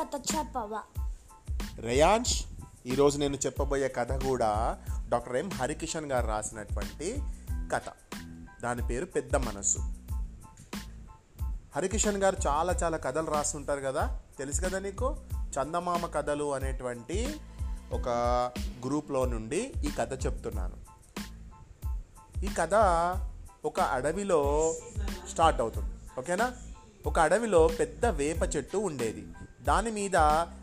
కథ చెప్పవా? రయాన్ష్ ఈరోజు నేను చెప్పబోయే కథ కూడా డాక్టర్ ఎం. హరికిషన్ గారు రాసినటువంటి కథ. దాని పేరు పెద్ద మనస్సు. హరికిషన్ గారు చాలా చాలా కథలు రాస్తుంటారు కదా? తెలుసు కదా నీకు? చందమామ కథలు అనేటువంటి ఒక గ్రూప్లో నుండి ఈ కథ చెప్తున్నాను. ఈ కథ ఒక అడవిలో స్టార్ట్ అవుతుంది. ఓకేనా? ఒక అడవిలో పెద్ద వేప చెట్టు ఉండేది. దాని మీద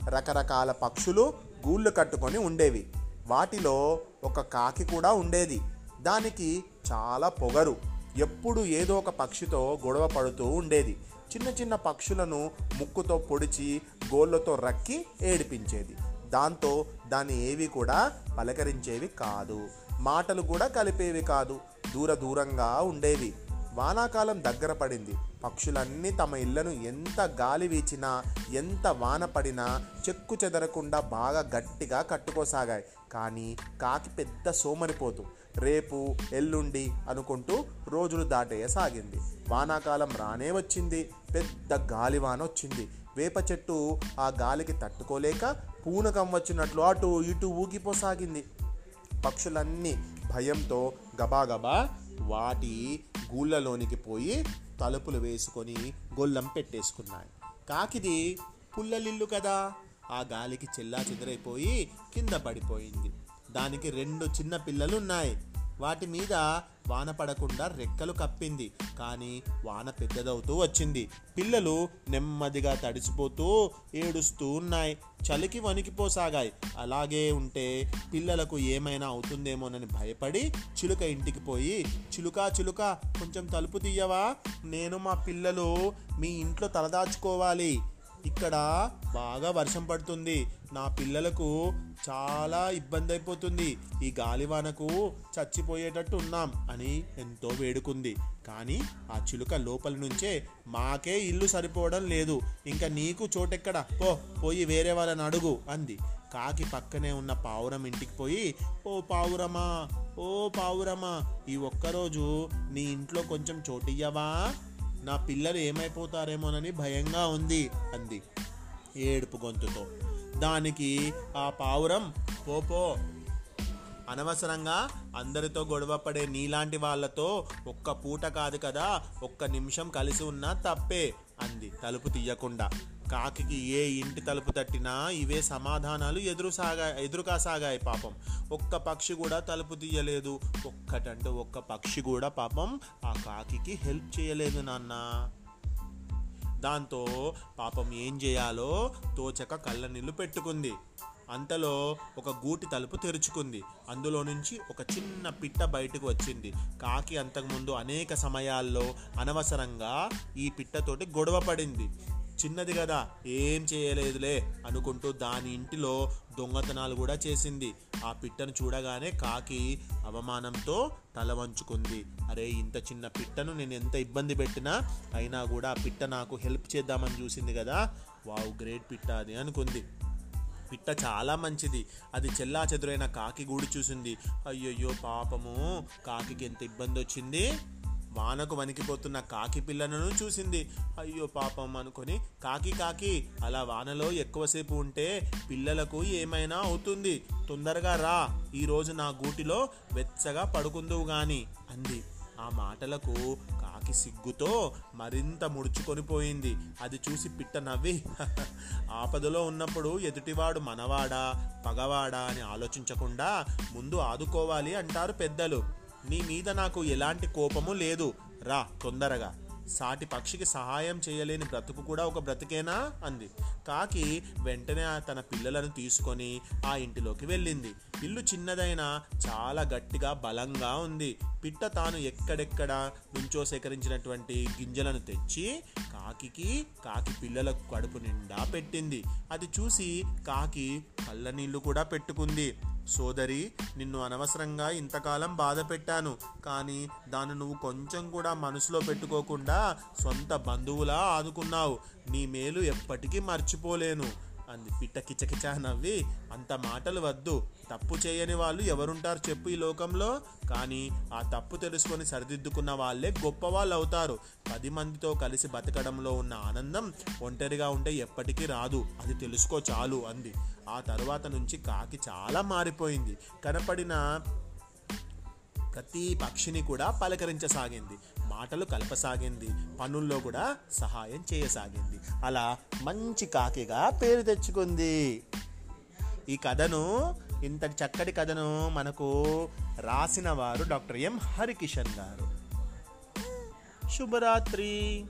రకరకాల పక్షులు గూళ్ళు కట్టుకొని ఉండేవి. వాటిలో ఒక కాకి కూడా ఉండేది. దానికి చాలా పొగరు. ఎప్పుడు ఏదో ఒక పక్షితో గొడవ పడుతూ ఉండేది. చిన్న చిన్న పక్షులను ముక్కుతో పొడిచి గోళ్ళతో రక్కి ఏడిపించేది. దాంతో దాన్ని ఏవి కూడా పలకరించేవి కాదు. మాటలు కూడా కలిపేవి కాదు. దూర దూరంగా ఉండేవి. వానాకాలం దగ్గర పడింది. పక్షులన్నీ తమ ఇళ్ళను ఎంత గాలి వీచినా ఎంత వాన పడినా చెక్కు చెదరకుండా బాగా గట్టిగా కట్టుకోసాగాయి. కానీ కాకి పెద్ద సోమరిపోతు రేపు ఎల్లుండి అనుకుంటూ రోజులు దాటేయసాగింది. వానాకాలం రానే వచ్చింది. పెద్ద గాలివాన వచ్చింది. వేప చెట్టు ఆ గాలికి తట్టుకోలేక పూనకం వచ్చినట్లు అటు ఇటు ఊగిపోసాగింది. పక్షులన్నీ భయంతో గబాగబా వాటి గూళ్ళలోనికి పోయి తలుపులు వేసుకొని గొల్లం పెట్టేసుకున్నాయి. కాకిది పుల్లలిల్లు కదా. ఆ గాలికి చెల్లా చెదరైపోయి కింద పడిపోయింది. దానికి రెండు చిన్న పిల్లలు ఉన్నాయి వాటి మీద వాన పడకుండా రెక్కలు కప్పింది. కానీ వాన పెద్దదవుతూ వచ్చింది. పిల్లలు నెమ్మదిగా తడిసిపోతూ ఏడుస్తూ ఉన్నాయి. చలికి వణికిపోసాగాయి. అలాగే ఉంటే పిల్లలకు ఏమైనా అవుతుందేమోనని భయపడి చిలుక ఇంటికి పోయి చిలుక చిలుక కొంచెం తలుపు తీయవా? నేను మా పిల్లలు మీ ఇంట్లో తలదాచుకోవాలి. ఇక్కడ బాగా వర్షం పడుతుంది. నా పిల్లలకు చాలా ఇబ్బంది అయిపోతుంది ఈ గాలివానకు చచ్చిపోయేటట్టు ఉన్నాం అని ఎంతో వేడుకుంది. కానీ ఆ చిలుక లోపల నుంచే మాకే ఇల్లు సరిపోవడం లేదు. ఇంకా నీకు చోటెక్కడ? పో పోయి వేరే వాళ్ళని అడుగు అంది. కాకి పక్కనే ఉన్న పావురం ఇంటికి పోయి ఓ పావురమా ఓ పావురమా ఈ ఒక్కరోజు నీ ఇంట్లో కొంచెం చోటియ్యవా? నా పిల్లలు ఏమైపోతారేమోనని భయంగా ఉంది అంది ఏడుపు గొంతుతో. దానికి ఆ పావురం పోపో అనవసరంగా అందరితో గొడవపడే నీలాంటి వాళ్ళతో ఒక్క పూట కాదు కదా ఒక్క నిమిషం కలిసి ఉన్నా తప్పే అంది తలుపు తీయకుండా. కాకికి ఏ ఇంటి తలుపు తట్టినా ఇవే సమాధానాలు ఎదురు సాగా ఎదురుగా సాగాయి పాపం. ఒక్క పక్షి కూడా తలుపు తీయలేదు. ఒక్కటంటే ఒక్క పక్షి కూడా పాపం ఆ కాకికి హెల్ప్ చేయలేదు నాన్న. దాంతో పాపం ఏం చేయాలో తోచక కళ్ళ నీళ్ళు పెట్టుకుంది. అంతలో ఒక గూటి తలుపు తెరుచుకుంది. అందులో నుంచి ఒక చిన్న పిట్ట బయటకు వచ్చింది. కాకి అంతకుముందు అనేక సమయాల్లో అనవసరంగా ఈ పిట్టతోటి గొడవ పడింది. చిన్నది కదా ఏం చేయలేదులే అనుకుంటూ దాని ఇంటిలో దొంగతనాలు కూడా చేసింది. ఆ పిట్టను చూడగానే కాకి అవమానంతో తల వంచుకుంది. అరే ఇంత చిన్న పిట్టను నేను ఎంత ఇబ్బంది పెట్టినా అయినా కూడా ఆ పిట్ట నాకు హెల్ప్ చేద్దామని చూసింది కదా. వావ్ గ్రేట్ పిట్ట అది అనుకుంది. పిట్ట చాలా మంచిది. అది చెల్లా చెదురైన కాకి గూడు చూసింది. అయ్యయ్యో పాపము. కాకి ఎంత ఇబ్బంది వచ్చింది వానకు వణికిపోతున్న కాకి పిల్లలను చూసింది. అయ్యో పాపం అనుకొని కాకి కాకి అలా వానలో ఎక్కువసేపు ఉంటే పిల్లలకు ఏమైనా అవుతుంది. తొందరగా రా ఈరోజు నా గూటిలో వెచ్చగా పడుకుందువు గాని అంది. ఆ మాటలకు కాకి సిగ్గుతో మరింత ముడుచుకొని పోయింది. అది చూసి పిట్ట నవ్వి ఆపదలో ఉన్నప్పుడు ఎదుటివాడు మనవాడా పగవాడా అని ఆలోచించకుండా ముందు ఆదుకోవాలి అంటారు పెద్దలు. నీ మీద నాకు ఎలాంటి కోపము లేదు. రా తొందరగా. సాటి పక్షికి సహాయం చేయలేని బ్రతుకు కూడా ఒక బ్రతికేనా? అంది. కాకి వెంటనే తన పిల్లలను తీసుకొని ఆ ఇంటిలోకి వెళ్ళింది. ఇల్లు చిన్నదైనా చాలా గట్టిగా బలంగా ఉంది. పిట్ట తాను ఎక్కడెక్కడ నుంచో సేకరించినటువంటి గింజలను తెచ్చి కాకి కాకి పిల్లలకు కడుపు నిండా పెట్టింది. అది చూసి కాకి కళ్ళ నీళ్ళు కూడా పెట్టుకుంది. సోదరి నిన్ను అనవసరంగా ఇంతకాలం బాధ పెట్టాను కానీ దాన్ని నువ్వు కొంచెం కూడా మనసులో పెట్టుకోకుండా సొంత బంధువులా ఆదుకున్నావు. నీ మేలు ఎప్పటికీ మర్చిపోలేను. అంది పిట్ట కిచకిచ నవ్వి అంత మాటలు వద్దు. తప్పు చేయని వాళ్ళు ఎవరుంటారు చెప్పు ఈ లోకంలో? కానీ ఆ తప్పు తెలుసుకొని సరిదిద్దుకున్న వాళ్ళే గొప్ప వాళ్ళు అవుతారు పది మందితో కలిసి బతకడంలో ఉన్న ఆనందం ఒంటరిగా ఉంటే ఎప్పటికీ రాదు. అది తెలుసుకో చాలు అంది. ఆ తరువాత నుంచి కాకి చాలా మారిపోయింది. కనపడిన ప్రతి పక్షిని కూడా పలకరించసాగింది. మాటలు కలపసాగింది. పనుల్లో కూడా సహాయం చేయసాగింది. అలా మంచి కాకిగా పేరు తెచ్చుకుంది. ఈ కథను ఇంత చక్కటి కథను మనకు రాసిన వారు డాక్టర్ ఎం. హరికిషన్ గారు. శుభరాత్రి.